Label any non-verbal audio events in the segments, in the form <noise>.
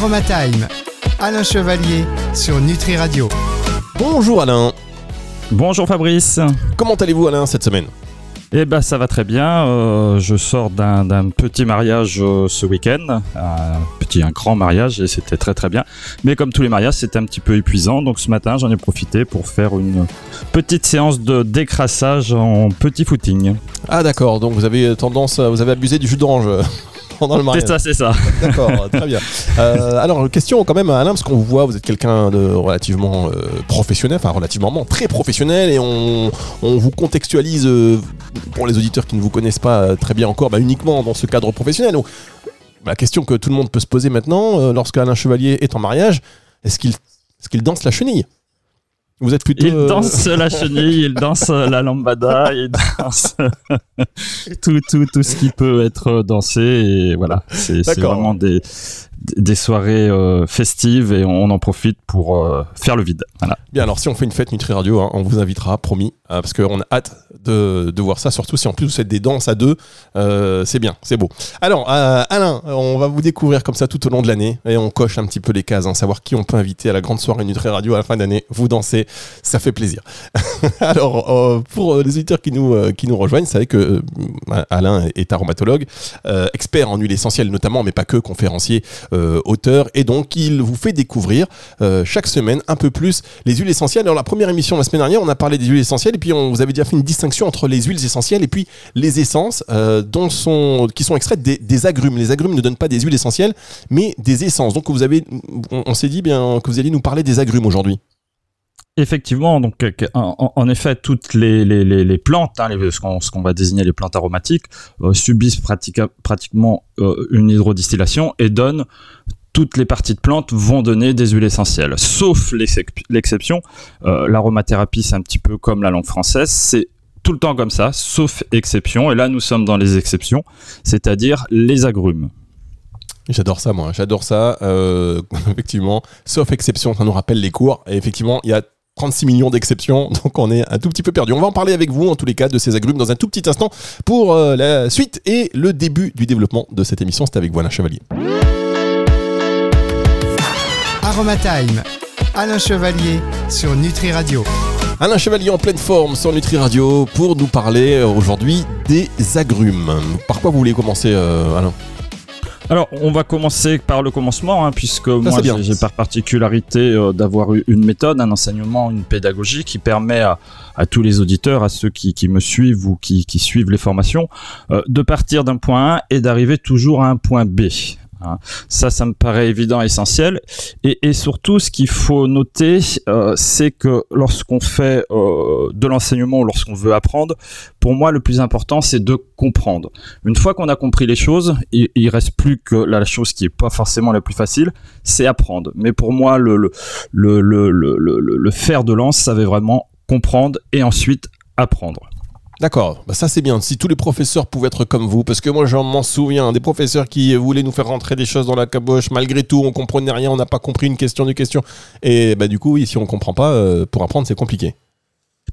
Aromatime, Alain Chevalier sur Nutri Radio. Bonjour Alain. Bonjour Fabrice. Comment allez-vous Alain cette semaine? Eh ben ça va très bien. Euh, je sors d'un petit mariage euh, ce week-end, un petit, un grand mariage et c'était très très bien. Mais comme tous les mariages, c'était un petit peu épuisant. Donc ce matin, j'en ai profité pour faire une petite séance de décrassage en petit footing. Ah d'accord. Donc vous avez tendance, vous avez abusé du jus d'orange. C'est ça, c'est ça. D'accord, <laughs> très bien. Euh, alors, question quand même, Alain, parce qu'on vous voit, vous êtes quelqu'un de relativement euh, professionnel, enfin relativement très professionnel, et on, vous contextualise, euh, pour les auditeurs qui ne vous connaissent pas très bien encore, bah, uniquement dans ce cadre professionnel. Donc, la question que tout le monde peut se poser maintenant, lorsque Alain Chevalier est en mariage, est-ce qu'il est qu'il danse la chenille? Vous êtes plutôt. Il danse la chenille, il danse la lambada, il danse <laughs> tout, tout, tout ce qui peut être dansé. Et voilà, c'est vraiment des, des soirées euh, festives et on en profite pour euh, faire le vide. Bien, alors si on fait une fête Nutri Radio, hein, on vous invitera, promis, euh, parce qu'on a hâte de, de, voir ça, surtout si en plus vous faites des danses à deux, c'est bien, c'est beau. Alors, Alain, on va vous découvrir comme ça tout au long de l'année et on coche un petit peu les cases, hein, savoir qui on peut inviter à la grande soirée Nutri Radio à la fin d'année. Vous dansez, ça fait plaisir. <laughs> alors, pour les auditeurs qui nous, qui nous rejoignent, vous savez que Alain est aromatologue, expert en huile essentielle notamment, mais pas que, conférencier euh, auteur et donc il vous fait découvrir euh, chaque semaine un peu plus les huiles essentielles. Alors la première émission la semaine dernière, on a parlé des huiles essentielles et puis on vous avait déjà fait une distinction entre les huiles essentielles et puis les essences euh, dont sont, qui sont extraites des, agrumes. Les agrumes ne donnent pas des huiles essentielles mais des essences. Donc vous avez, on, s'est dit bien que vous alliez nous parler des agrumes aujourd'hui. Effectivement, donc en, effet, toutes les, les, plantes, hein, ce qu'on va désigner les plantes aromatiques, euh, subissent pratiquement euh, une hydrodistillation et donnent toutes les parties de plantes vont donner des huiles essentielles, sauf l'exception. Euh, l'aromathérapie, c'est un petit peu comme la langue française, c'est tout le temps comme ça, sauf exception. Et là, nous sommes dans les exceptions, c'est-à-dire les agrumes. J'adore ça, moi. J'adore ça. <laughs> effectivement, sauf exception, ça nous rappelle les cours. Et effectivement, il y a 36 millions d'exceptions, <laughs> donc on est un tout petit peu perdu. On va en parler avec vous en tous les cas de ces agrumes dans un tout petit instant pour euh, la suite et le début du développement de cette émission. C'est avec vous Alain Chevalier. Aromatime, Alain Chevalier sur Nutri Radio. Alain Chevalier en pleine forme sur Nutri Radio pour nous parler euh, aujourd'hui des agrumes. Par quoi vous voulez commencer euh, Alain? Alors, on va commencer par le commencement, hein, puisque moi, j'ai par particularité euh, d'avoir eu une méthode, un enseignement, une pédagogie qui permet à, tous les auditeurs, à ceux qui, me suivent ou qui, suivent les formations, euh, de partir d'un point A et d'arriver toujours à un point B. Hein. Ça, ça me paraît évident, essentiel. Et, surtout, ce qu'il faut noter, euh, c'est que lorsqu'on fait euh, de l'enseignement ou lorsqu'on veut apprendre, pour moi, le plus important, c'est de comprendre. Une fois qu'on a compris les choses, il, il reste plus que la chose qui est pas forcément la plus facile, c'est apprendre. Mais pour moi, le, le, de lance, ça veut vraiment comprendre et ensuite apprendre. D'accord, bah ça c'est bien. Si tous les professeurs pouvaient être comme vous, parce que moi j'en m'en souviens, des professeurs qui voulaient nous faire rentrer des choses dans la caboche, malgré tout on comprenait rien, on n'a pas compris une question du question. Et bah du coup, si on comprend pas, euh, pour apprendre c'est compliqué.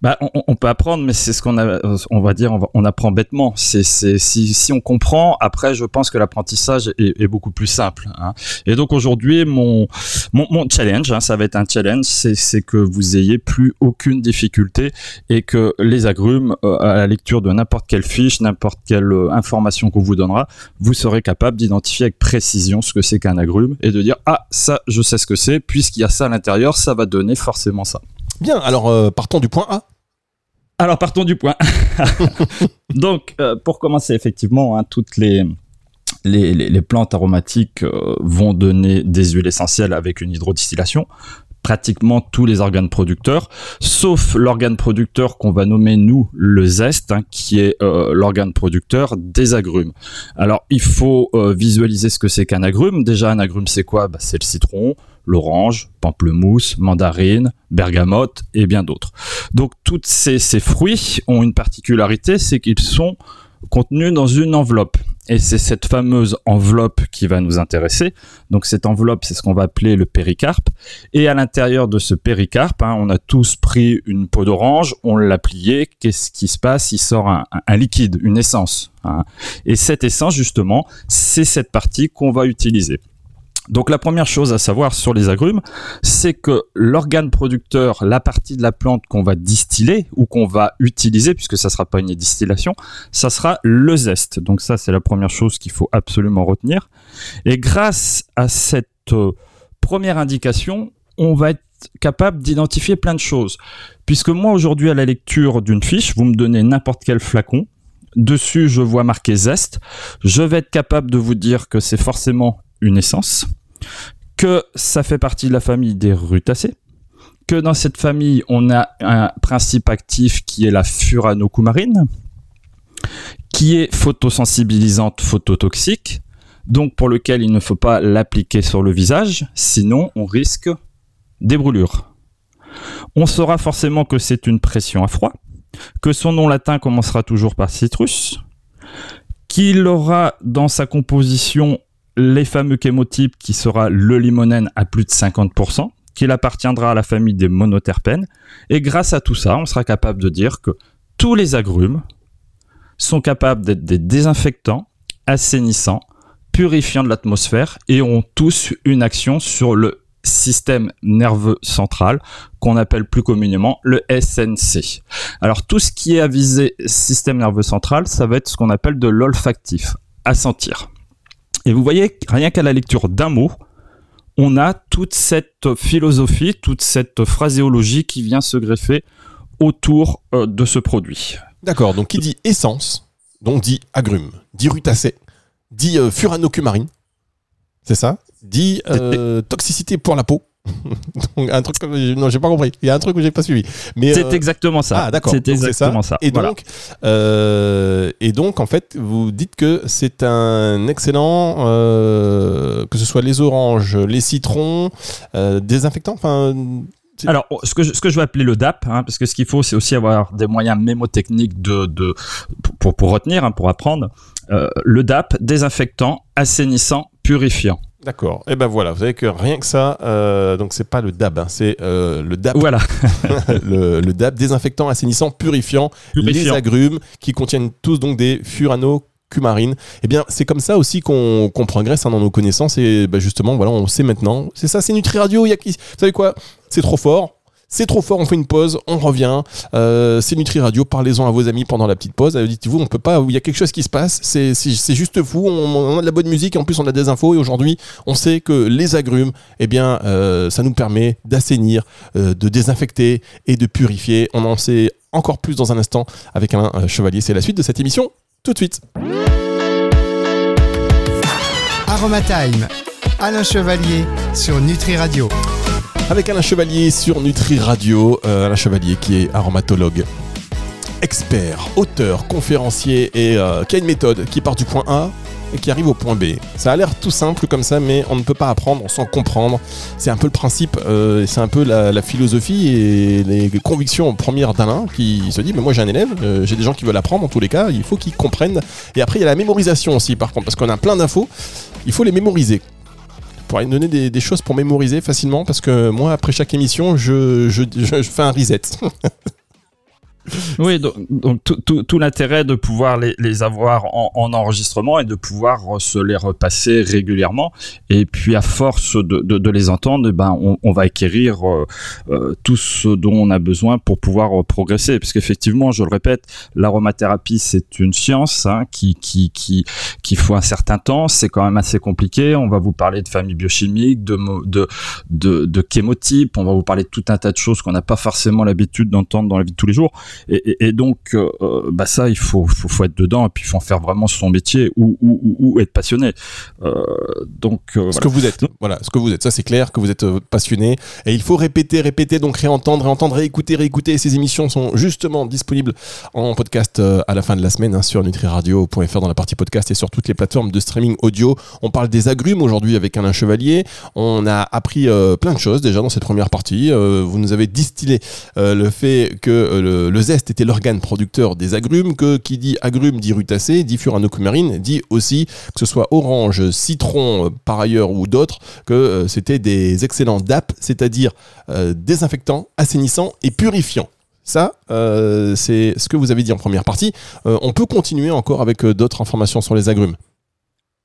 Bah, on, peut apprendre, mais c'est ce qu'on a, on va dire, on, apprend bêtement. C'est, si, si on comprend, après, je pense que l'apprentissage est, est, beaucoup plus simple. Hein. Et donc aujourd'hui, mon, mon, mon, challenge, hein, ça va être un challenge, c'est, que vous ayez plus aucune difficulté et que les agrumes, euh, à la lecture de n'importe quelle fiche, n'importe quelle euh, information qu'on vous donnera, vous serez capable d'identifier avec précision ce que c'est qu'un agrume et de dire ah ça, je sais ce que c'est, puisqu'il y a ça à l'intérieur, ça va donner forcément ça. Bien, alors euh, partons du point A. Alors partons du point. <laughs> Donc, euh, pour commencer, effectivement, hein, toutes les, les, plantes aromatiques euh, vont donner des huiles essentielles avec une hydrodistillation pratiquement tous les organes producteurs, sauf l'organe producteur qu'on va nommer nous le zeste, hein, qui est l'organe producteur des agrumes. Alors il faut visualiser ce que c'est qu'un agrume. Déjà un agrume c'est quoi? Bah, C'est le citron, l'orange, pamplemousse, mandarine, bergamote et bien d'autres. Donc tous ces, fruits ont une particularité, c'est qu'ils sont contenus dans une enveloppe. Et c'est cette fameuse enveloppe qui va nous intéresser. Donc cette enveloppe, c'est ce qu'on va appeler le péricarpe. Et à l'intérieur de ce péricarpe, hein, on a tous pris une peau d'orange, on l'a plié. Qu'est-ce qui se passe? Il sort un, liquide, une essence. Hein. Et cette essence, justement, c'est cette partie qu'on va utiliser. Donc la première chose à savoir sur les agrumes, c'est que l'organe producteur, la partie de la plante qu'on va distiller ou qu'on va utiliser, puisque ça sera pas une distillation, ça sera le zeste. Donc ça c'est la première chose qu'il faut absolument retenir. Et grâce à cette euh, première indication, on va être capable d'identifier plein de choses. Puisque moi aujourd'hui à la lecture d'une fiche, vous me donnez n'importe quel flacon, dessus je vois marqué zeste, je vais être capable de vous dire que c'est forcément une essence, que ça fait partie de la famille des rutacées, que dans cette famille, on a un principe actif qui est la furanocoumarine, qui est photosensibilisante phototoxique, donc pour lequel il ne faut pas l'appliquer sur le visage, sinon on risque des brûlures. On saura forcément que c'est une pression à froid, que son nom latin commencera toujours par citrus, qu'il aura dans sa composition les fameux chémotypes qui sera le limonène à plus de 50%, qu'il appartiendra à la famille des monoterpènes. Et grâce à tout ça, on sera capable de dire que tous les agrumes sont capables d'être des désinfectants, assainissants, purifiants de l'atmosphère et ont tous une action sur le système nerveux central qu'on appelle plus communément le SNC. Alors tout ce qui est à viser système nerveux central, ça va être ce qu'on appelle de l'olfactif, à sentir. Et vous voyez, rien qu'à la lecture d'un mot, on a toute cette philosophie, toute cette phraséologie qui vient se greffer autour euh, de ce produit. D'accord, donc qui dit essence, donc dit agrumes, dit rutacé, dit euh, furanocumarine, c'est ça? Dit euh, toxicité pour la peau, <laughs> donc, un truc que non j'ai pas compris il y a un truc que j'ai pas suivi mais c'est euh, exactement ça ah d'accord c'est exactement ça. et donc euh, et donc en fait vous dites que c'est un excellent euh, que ce soit les oranges les citrons désinfectants enfin alors, ce que, je, ce que je vais appeler le DAP, hein, parce que ce qu'il faut, c'est aussi avoir des moyens mémotechniques de, de, pour, pour retenir, hein, pour apprendre. le DAP, désinfectant, assainissant, purifiant. D'accord. Et eh ben voilà, vous savez que rien que ça, euh, donc c'est pas le DAB, hein, c'est euh, le DAB. Voilà. <laughs> le, DAB, désinfectant, assainissant, purifiant, les agrumes qui contiennent tous donc des furanocumarines. Eh bien, c'est comme ça aussi qu'on progresse hein, dans nos connaissances et ben, justement, voilà, on sait maintenant. C'est ça, c'est Nutri Radio. Il y a qui Vous savez quoi? C'est trop fort. C'est trop fort, on fait une pause, on revient. Euh, c'est Nutri Radio, parlez-en à vos amis pendant la petite pause. Euh, dites-vous, on peut pas, il y a quelque chose qui se passe, c'est juste fou, on, a de la bonne musique, en plus on a des infos, et aujourd'hui on sait que les agrumes, eh bien, euh, ça nous permet d'assainir, de désinfecter et de purifier. On en sait encore plus dans un instant avec un Chevalier. C'est la suite de cette émission, tout de suite. Aromatime, Alain Chevalier sur Nutri Radio avec Alain Chevalier sur Nutri Radio. Euh, Alain Chevalier qui est aromatologue, expert, auteur, conférencier et euh, qui a une méthode qui part du point A et qui arrive au point B. Ça a l'air tout simple comme ça, mais on ne peut pas apprendre sans comprendre. C'est un peu le principe, euh, c'est un peu la, philosophie et les convictions premières d'Alain qui se dit, mais moi j'ai un élève, j'ai des gens qui veulent apprendre en tous les cas, il faut qu'ils comprennent. Et après il y a la mémorisation aussi par contre, parce qu'on a plein d'infos, il faut les mémoriser pour me donner des, choses pour mémoriser facilement parce que moi, après chaque émission, je fais un reset. <laughs> <laughs> Oui, donc, tout, l'intérêt de pouvoir les, avoir en, enregistrement et de pouvoir se les repasser régulièrement. Et puis à force de, les entendre, eh ben, on, va acquérir euh, euh, tout ce dont on a besoin pour pouvoir progresser. Parce qu'effectivement, je le répète, l'aromathérapie, c'est une science hein, qui, qui, qui, qui faut un certain temps. C'est quand même assez compliqué. On va vous parler de famille biochimique, de, de, de, de chémotypes. On va vous parler de tout un tas de choses qu'on n'a pas forcément l'habitude d'entendre dans la vie de tous les jours. Et, donc, euh, bah ça, il faut, faut, être dedans et puis il faut en faire vraiment son métier ou, ou, être passionné. Euh, donc, euh, ce que vous êtes, voilà, ce que vous êtes, ça c'est clair que vous êtes passionné et il faut répéter, répéter, donc réentendre, réentendre, réécouter, réécouter. Ces émissions sont justement disponibles en podcast à la fin de la semaine hein, sur nutriradio.fr dans la partie podcast et sur toutes les plateformes de streaming audio. On parle des agrumes aujourd'hui avec Alain Chevalier. On a appris plein de choses déjà dans cette première partie. vous nous avez distillé le fait que le, le zeste était l'organe producteur des agrumes, que qui dit agrumes dit rutacé, dit furanocumarine, dit aussi que ce soit orange, citron euh, par ailleurs ou d'autres, que euh, c'était des excellents DAP, c'est-à-dire euh, désinfectants, assainissants et purifiants. Ça, c'est ce que vous avez dit en première partie. on peut continuer encore avec d'autres informations sur les agrumes.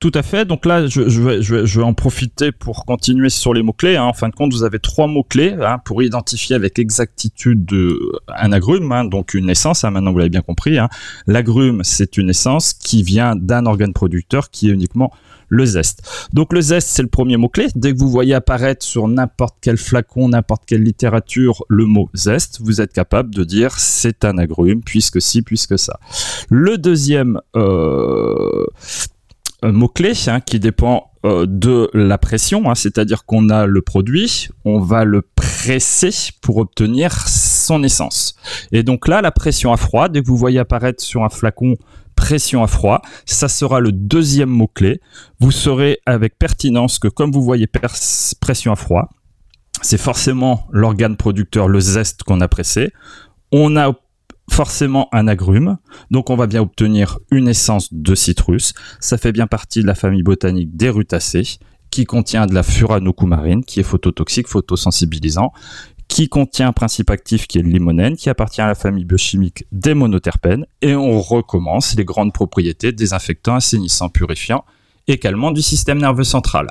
Tout à fait. Donc là, je, je, vais, je, je vais en profiter pour continuer sur les mots-clés. Hein. En fin de compte, vous avez trois mots-clés hein, pour identifier avec exactitude de, un agrume, hein, donc une essence. Hein, maintenant, vous l'avez bien compris. Hein. L'agrume, c'est une essence qui vient d'un organe producteur qui est uniquement le zeste. Donc le zeste, c'est le premier mot-clé. Dès que vous voyez apparaître sur n'importe quel flacon, n'importe quelle littérature, le mot zeste, vous êtes capable de dire c'est un agrume, puisque si, puisque ça. Le deuxième euh, mot-clé hein, qui dépend euh, de la pression, hein, c'est-à-dire qu'on a le produit, on va le presser pour obtenir son essence. Et donc là, la pression à froid, dès que vous voyez apparaître sur un flacon pression à froid. Ça sera le deuxième mot-clé. Vous saurez avec pertinence que comme vous voyez pression à froid, c'est forcément l'organe producteur, le zeste qu'on a pressé. On a forcément un agrume, donc on va bien obtenir une essence de citrus. Ça fait bien partie de la famille botanique des rutacées qui contient de la furanocoumarine, qui est phototoxique, photosensibilisant, qui contient un principe actif qui est le limonène, qui appartient à la famille biochimique des monoterpènes, et on recommence les grandes propriétés désinfectants, assainissants, purifiants et calmants du système nerveux central.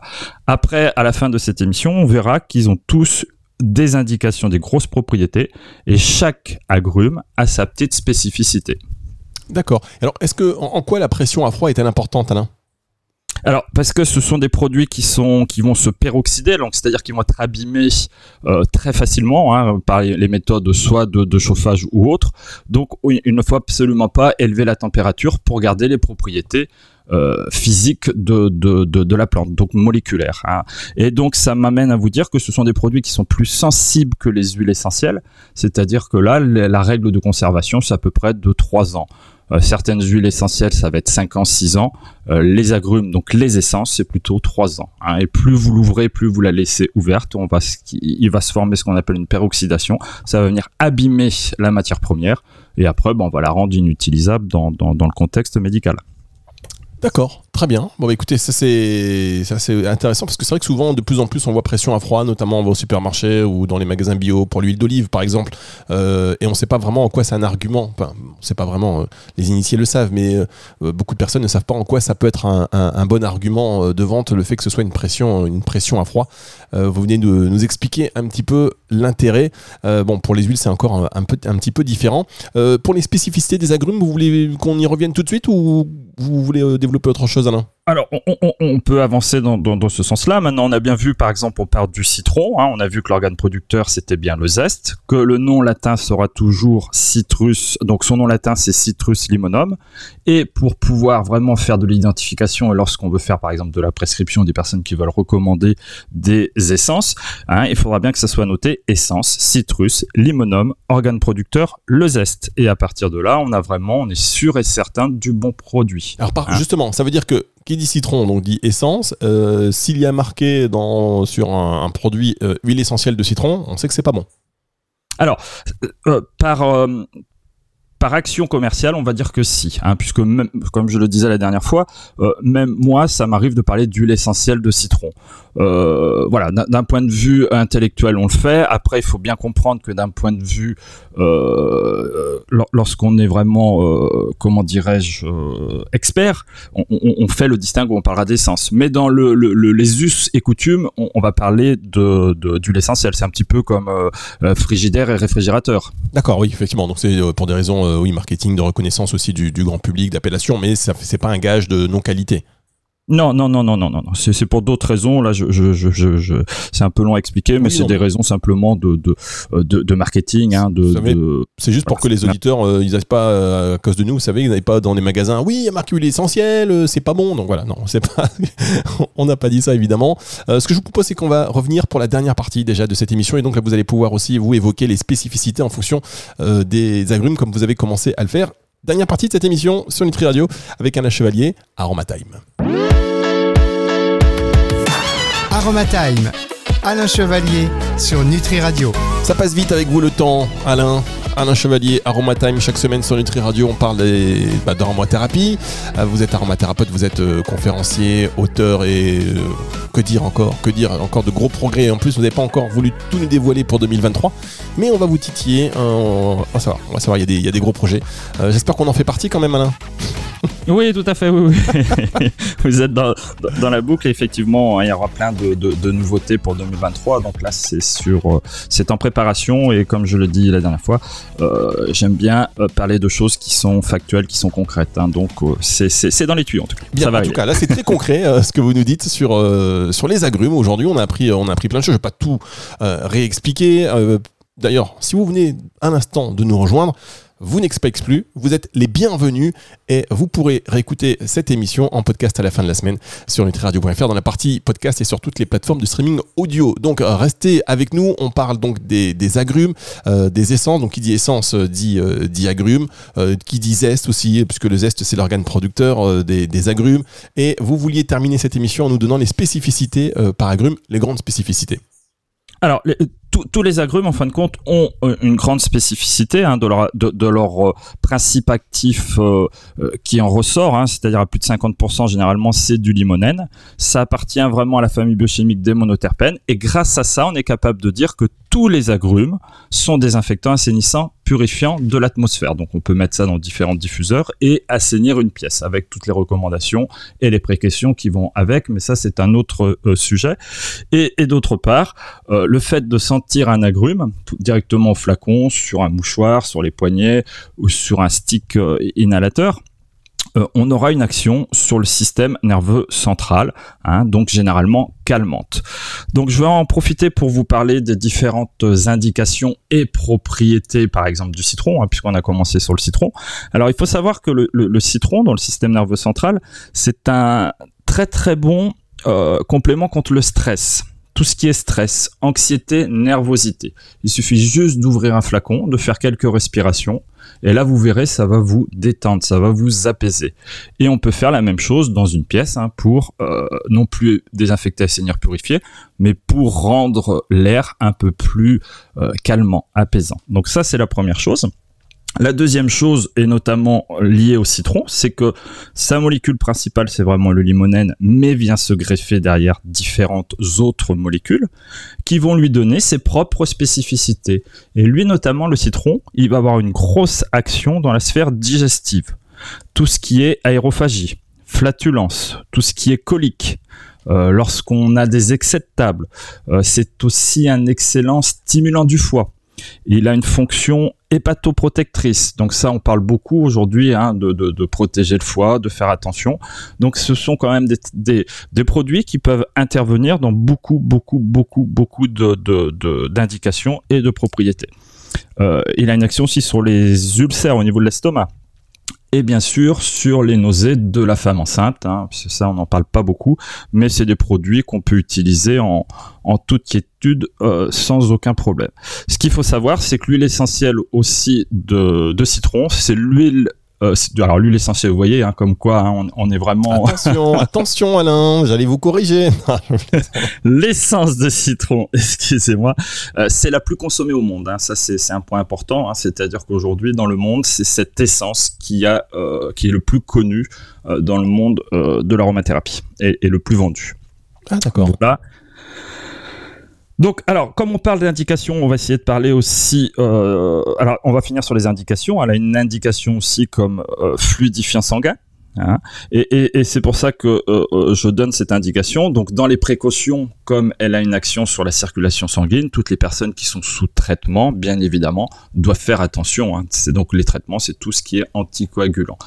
Après, à la fin de cette émission, on verra qu'ils ont tous des indications des grosses propriétés, et chaque agrume a sa petite spécificité. D'accord. Alors, est-ce que en, quoi la pression à froid est-elle importante, Alain? Alors parce que ce sont des produits qui sont qui vont se peroxyder, donc c'est-à-dire qu'ils vont être abîmés euh, très facilement hein, par les méthodes soit de, chauffage ou autres. Donc il ne faut absolument pas élever la température pour garder les propriétés euh, physiques de, de, de, la plante, donc moléculaires. Hein. Et donc ça m'amène à vous dire que ce sont des produits qui sont plus sensibles que les huiles essentielles, c'est-à-dire que là la règle de conservation c'est à peu près de 3 ans. Euh, certaines huiles essentielles, ça va être 5 ans, 6 ans. Euh, les agrumes, donc les essences, c'est plutôt 3 ans. Hein. Et plus vous l'ouvrez, plus vous la laissez ouverte, on va, il va se former ce qu'on appelle une peroxydation. Ça va venir abîmer la matière première. Et après, bon, on va la rendre inutilisable dans, dans le contexte médical. D'accord, très bien. Bon, bah, écoutez, ça c'est intéressant parce que c'est vrai que souvent, de plus en plus, on voit pression à froid, notamment au supermarché ou dans les magasins bio pour l'huile d'olive, par exemple, euh, et on ne sait pas vraiment en quoi c'est un argument. Enfin, on sait pas vraiment. Euh, les initiés le savent, mais euh, beaucoup de personnes ne savent pas en quoi ça peut être un, bon argument de vente le fait que ce soit une pression, une pression à froid. vous venez de nous expliquer un petit peu l'intérêt. bon, pour les huiles, c'est encore un, un petit peu différent. pour les spécificités des agrumes, vous voulez qu'on y revienne tout de suite ou vous voulez développer développer autre chose, Alain? Alors, on, peut avancer dans, ce sens-là. Maintenant, on a bien vu, par exemple, on parle du citron. Hein. on a vu que l'organe producteur, c'était bien le zeste, que le nom latin sera toujours citrus. Donc, son nom latin, c'est citrus limonum. Et pour pouvoir vraiment faire de l'identification, lorsqu'on veut faire, par exemple, de la prescription des personnes qui veulent recommander des essences, hein, il faudra bien que ça soit noté essence, citrus, limonum, organe producteur, le zeste. Et à partir de là, on a vraiment, on est sûr et certain du bon produit. Alors, hein. justement, ça veut dire que qui dit citron, donc dit essence. Euh, s'il y a marqué dans, sur un, produit euh, huile essentielle de citron, on sait que c'est pas bon. Alors, euh, par, par action commerciale, on va dire que si, hein, puisque même, comme je le disais la dernière fois, même moi, ça m'arrive de parler d'huile essentielle de citron. Euh, voilà, d'un point de vue intellectuel, on le fait. Après, il faut bien comprendre que d'un point de vue, euh, lorsqu'on est vraiment, euh, comment dirais-je, expert, on, fait le distinguo, on parlera d'essence. Mais dans le, les us et coutumes, on, va parler de, de, l'essentiel. C'est un petit peu comme frigidaire et réfrigérateur. D'accord, oui, effectivement. Donc c'est pour des raisons, oui, marketing, de reconnaissance aussi du, grand public, d'appellation, mais c'est pas un gage de non-qualité. Non, non, non, non, non, non. C'est pour d'autres raisons. Là, je, je, je, je c'est un peu long à expliquer, mais c'est des raisons simplement de de, euh, de, de marketing. Hein, de, c'est juste pour que les auditeurs, euh, ils n'aillent pas euh, à cause de nous. Vous savez, ils n'aillent pas dans les magasins. Oui, il y a marqué l'essentiel, c'est pas bon. Donc voilà, non, c'est pas. <laughs> on n'a pas dit ça évidemment. ce que je vous propose, c'est qu'on va revenir pour la dernière partie déjà de cette émission, et donc là, vous allez pouvoir aussi vous évoquer les spécificités en fonction des agrumes, comme vous avez commencé à le faire. Dernière partie de cette émission sur Nutri Radio avec Anna Chevalier, Aromatime. Aromatime, Alain Chevalier sur Nutri Radio. Ça passe vite avec vous le temps, Alain. Alain Chevalier, Aromatime, chaque semaine sur Nutri Radio, on parle bah, d'aromathérapie. Euh, vous êtes aromathérapeute, vous êtes euh, conférencier, auteur et euh, que dire encore Que dire Encore de gros progrès. En plus, vous n'avez pas encore voulu tout nous dévoiler pour 2023, mais on va vous titiller. on va savoir, on va savoir, il y, a des, gros projets. J'espère qu'on en fait partie quand même, Alain. Oui, tout à fait, oui, oui. <laughs> vous êtes dans, dans, la boucle, effectivement, hein, il y aura plein de, de, de nouveautés pour 2023, donc là c'est sur, euh, c'est en préparation et comme je le dis la dernière fois, euh, j'aime bien euh, parler de choses qui sont factuelles, qui sont concrètes, hein, donc euh, c'est dans les tuyaux en tout cas. Bien, Ça va en tout cas, là c'est très concret euh, ce que vous nous dites sur, euh, sur les agrumes. Aujourd'hui, on a appris, on a appris plein de choses. Je vais pas tout euh, réexpliquer. Euh, D'ailleurs, si vous venez un instant de nous rejoindre, vous n'expliquez plus, vous êtes les bienvenus et vous pourrez réécouter cette émission en podcast à la fin de la semaine sur nutriradio.fr dans la partie podcast et sur toutes les plateformes de streaming audio. Donc euh, restez avec nous, on parle donc des, agrumes, euh, des essences, donc qui dit essence euh, dit, euh, agrumes, qui dit zeste aussi, puisque le zeste c'est l'organe producteur des, agrumes. Et vous vouliez terminer cette émission en nous donnant les spécificités par agrume, les grandes spécificités. Alors, tous- les agrumes, en fin de compte, ont euh, une grande spécificité hein, de leur, euh, principe actif euh, qui en ressort, hein, c'est-à-dire à plus de 50% généralement, c'est du limonène. Ça appartient vraiment à la famille biochimique des monoterpènes. Et grâce à ça, on est capable de dire que tous les agrumes sont désinfectants, assainissants, purifiants de l'atmosphère. Donc on peut mettre ça dans différents diffuseurs et assainir une pièce avec toutes les recommandations et les précautions qui vont avec. Mais ça, c'est un autre sujet. Et, et d'autre part, le fait de un agrume directement au flacon, sur un mouchoir, sur les poignets ou sur un stick euh, inhalateur, euh, on aura une action sur le système nerveux central, hein, donc généralement calmante. Donc je vais en profiter pour vous parler des différentes indications et propriétés, par exemple du citron, hein, puisqu'on a commencé sur le citron. Alors il faut savoir que le citron dans le système nerveux central, c'est un très très bon euh, complément contre le stress. Tout ce qui est stress, anxiété, nervosité. Il suffit juste d'ouvrir un flacon, de faire quelques respirations, et là vous verrez, ça va vous détendre, ça va vous apaiser. Et on peut faire la même chose dans une pièce hein, pour euh, non plus désinfecter, assainir, purifier, mais pour rendre l'air un peu plus euh, calmant, apaisant. Donc ça c'est la première chose. La deuxième chose, et notamment liée au citron, c'est que sa molécule principale, c'est vraiment le limonène, mais vient se greffer derrière différentes autres molécules qui vont lui donner ses propres spécificités. Et lui, notamment le citron, il va avoir une grosse action dans la sphère digestive. Tout ce qui est aérophagie, flatulence, tout ce qui est colique, euh, lorsqu'on a des excès de table, euh, c'est aussi un excellent stimulant du foie. Il a une fonction hépatoprotectrice. Donc ça, on parle beaucoup aujourd'hui hein, de, protéger le foie, de faire attention. Donc ce sont quand même des, produits qui peuvent intervenir dans beaucoup, beaucoup, beaucoup, beaucoup d'indications et de propriétés. Euh, il a une action aussi sur les ulcères au niveau de l'estomac. Et bien sûr sur les nausées de la femme enceinte, hein, parce que ça on n'en parle pas beaucoup, mais c'est des produits qu'on peut utiliser en, en toute quiétude euh, sans aucun problème. Ce qu'il faut savoir, c'est que l'huile essentielle aussi de, de citron, c'est l'huile. Euh, alors l'huile essentielle, vous voyez, hein, comme quoi hein, on, on est vraiment Attention, <laughs> attention Alain, j'allais vous corriger. l'essence de citron, <laughs> excusez-moi, euh, c'est la plus consommée au monde. hein. Ça, c'est un point important. hein. C'est-à-dire qu'aujourd'hui, dans le monde, c'est cette essence qui, a, euh, qui est le plus connue dans le monde de l'aromathérapie et, et le plus vendu. Ah d'accord. Voilà. Donc, alors, comme on parle d'indications, on va essayer de parler aussi. euh, alors, on va finir sur les indications. Elle a une indication aussi comme euh, fluidifiant sanguin. hein. et c'est pour ça que euh, je donne cette indication. Donc, dans les précautions, comme elle a une action sur la circulation sanguine, toutes les personnes qui sont sous traitement, bien évidemment, doivent faire attention. hein. C'est donc les traitements, c'est tout ce qui est anticoagulant.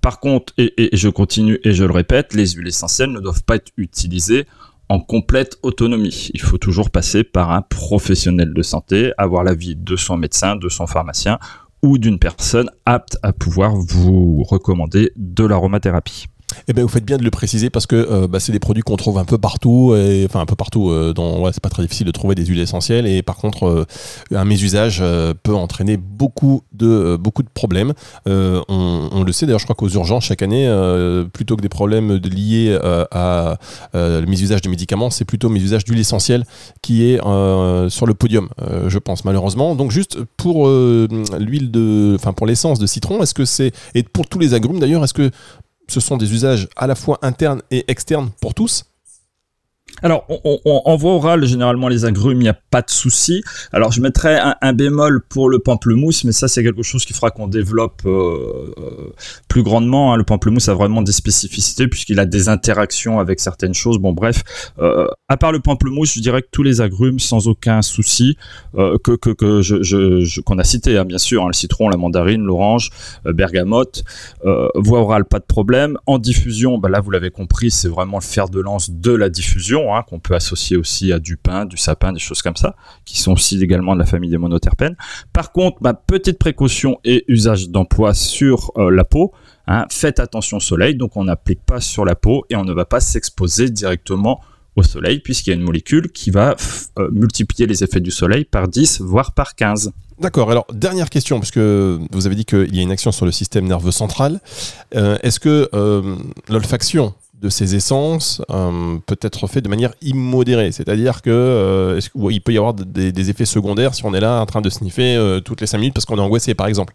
Par contre, et je continue et je le répète, les huiles essentielles ne doivent pas être utilisées en complète autonomie. Il faut toujours passer par un professionnel de santé, avoir l'avis de son médecin, de son pharmacien ou d'une personne apte à pouvoir vous recommander de l'aromathérapie. Eh ben, vous faites bien de le préciser parce que euh, bah, c'est des produits qu'on trouve un peu partout, et, enfin un peu partout. euh, c'est pas très difficile de trouver des huiles essentielles et par contre, euh, un mésusage peut entraîner beaucoup de problèmes. On, le sait d'ailleurs, je crois qu'aux urgences chaque année, plutôt que des problèmes liés à le mésusage de médicaments, c'est plutôt le mésusage d'huile essentielle qui est sur le podium, je pense malheureusement. Donc juste pour l'huile de, enfin pour l'essence de citron, est-ce que c'est et pour tous les agrumes d'ailleurs, est-ce que ce sont des usages à la fois internes et externes pour tous alors, en voie orale, généralement, les agrumes, il n'y a pas de souci. Alors, je mettrais un, bémol pour le pamplemousse, mais ça, c'est quelque chose qu'il fera qu'on développe euh, euh, plus grandement. Hein. Le pamplemousse a vraiment des spécificités puisqu'il a des interactions avec certaines choses. Bon, bref, euh, à part le pamplemousse, je dirais que tous les agrumes, sans aucun souci, que, qu'on a cité, hein, bien sûr, hein, le citron, la mandarine, l'orange, bergamote, voie orale, pas de problème. En diffusion, bah là, vous l'avez compris, c'est vraiment le fer de lance de la diffusion. Hein, qu'on peut associer aussi à du pain, du sapin, des choses comme ça, qui sont aussi également de la famille des monoterpènes. Par contre, ma petite précaution et usage d'emploi sur euh, la peau. Hein, faites attention au soleil, donc on n'applique pas sur la peau et on ne va pas s'exposer directement au soleil puisqu'il y a une molécule qui va euh, multiplier les effets du soleil par 10 voire par 15. D'accord, alors dernière question, parce que vous avez dit qu'il y a une action sur le système nerveux central. Euh, est-ce que l'olfaction de ces essences euh, peut être fait de manière immodérée. C'est-à-dire que euh, il peut y avoir des, effets secondaires si on est là en train de sniffer euh, toutes les 5 minutes parce qu'on est angoissé, par exemple.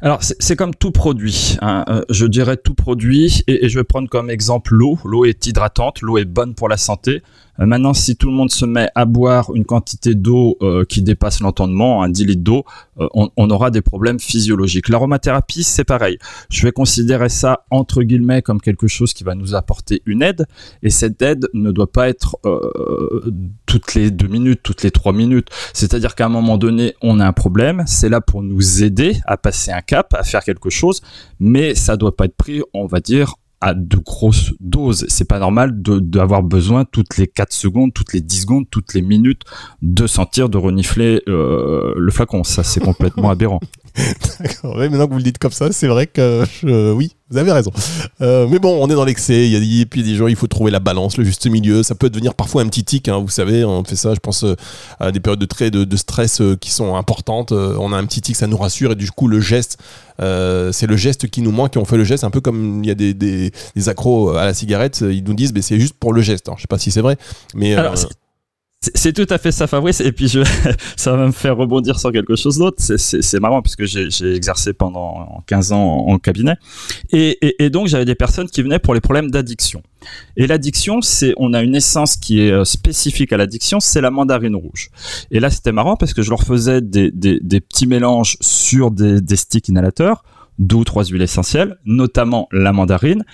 Alors c'est comme tout produit, hein. je dirais tout produit, et, et, je vais prendre comme exemple l'eau. L'eau est hydratante, l'eau est bonne pour la santé. Euh, maintenant, si tout le monde se met à boire une quantité d'eau euh, qui dépasse l'entendement, un 10 litres d'eau, euh, on, aura des problèmes physiologiques. L'aromathérapie, c'est pareil. Je vais considérer ça entre guillemets comme quelque chose qui va nous apporter une aide, et cette aide ne doit pas être toutes les deux minutes, toutes les trois minutes. C'est-à-dire qu'à un moment donné, on a un problème, c'est là pour nous aider à passer un cap, à faire quelque chose, mais ça doit pas être pris, on va dire, à de grosses doses. C'est pas normal d'avoir besoin toutes les 4 secondes, toutes les 10 secondes, toutes les minutes de sentir, de renifler euh, le flacon. Ça, c'est complètement <laughs> aberrant. D'accord. maintenant que vous le dites comme ça, c'est vrai que oui, vous avez raison. Euh, mais bon, on est dans l'excès. Il y a puis des gens, il faut trouver la balance, le juste milieu. Ça peut devenir parfois un petit tic. Hein, vous savez, on fait ça. Je pense euh, à des périodes de très de, stress qui sont importantes. on a un petit tic, ça nous rassure et du coup le geste, c'est le geste qui nous manque. Et on fait le geste un peu comme il y a des, des, accros à la cigarette. Ils nous disent, mais c'est juste pour le geste. Alors, je sais pas si c'est vrai, mais c'est tout à fait ça, Fabrice. Et puis, je, <laughs> ça va me faire rebondir sur quelque chose d'autre. C'est marrant puisque j'ai exercé pendant 15 ans en, cabinet. Et, et, donc, j'avais des personnes qui venaient pour les problèmes d'addiction. Et l'addiction, c'est, on a une essence qui est euh, spécifique à l'addiction, c'est la mandarine rouge. Et là, c'était marrant parce que je leur faisais des, des, des petits mélanges sur des, des sticks inhalateurs deux ou trois huiles essentielles, notamment la mandarine.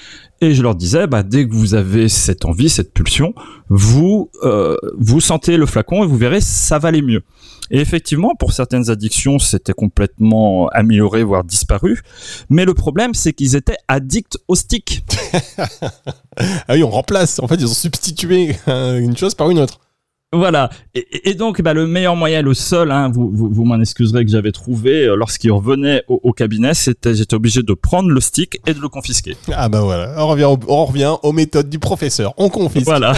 Et je leur disais, bah, dès que vous avez cette envie, cette pulsion, vous euh, vous sentez le flacon et vous verrez, ça va aller mieux. Et effectivement, pour certaines addictions, c'était complètement amélioré, voire disparu. Mais le problème, c'est qu'ils étaient addicts au stick. <laughs> ah oui, on remplace. En fait, ils ont substitué une chose par une autre. Voilà. Et, donc, bah, le meilleur moyen, le seul, hein, vous, vous, m'en excuserez que j'avais trouvé euh, lorsqu'il revenait au, cabinet, c'était j'étais obligé de prendre le stick et de le confisquer. Ah bah voilà, on revient, on revient aux méthodes du professeur, on confisque. Voilà.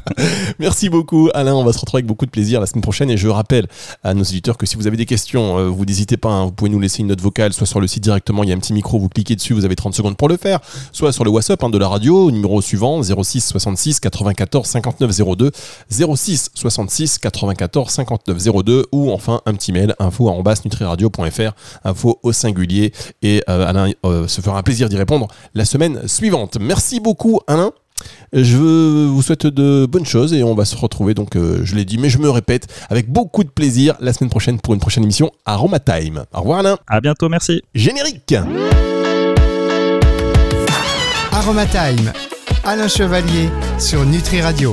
<laughs> Merci beaucoup, Alain. On va se retrouver avec beaucoup de plaisir la semaine prochaine. Et je rappelle à nos éditeurs que si vous avez des questions, euh, vous n'hésitez pas, hein, vous pouvez nous laisser une note vocale, soit sur le site directement, il y a un petit micro, vous cliquez dessus, vous avez 30 secondes pour le faire, soit sur le WhatsApp hein, de la radio, numéro suivant 06 66 94 59 02 06 66 94 59 02 ou enfin un petit mail info nutriradio.fr info au singulier et euh, Alain euh, se fera un plaisir d'y répondre la semaine suivante. Merci beaucoup Alain. Je vous souhaite de bonnes choses et on va se retrouver donc, euh, je l'ai dit, mais je me répète, avec beaucoup de plaisir la semaine prochaine pour une prochaine émission Aroma Time. Au revoir Alain. À bientôt, merci. Générique. Aroma Time. Alain Chevalier sur Nutri Radio.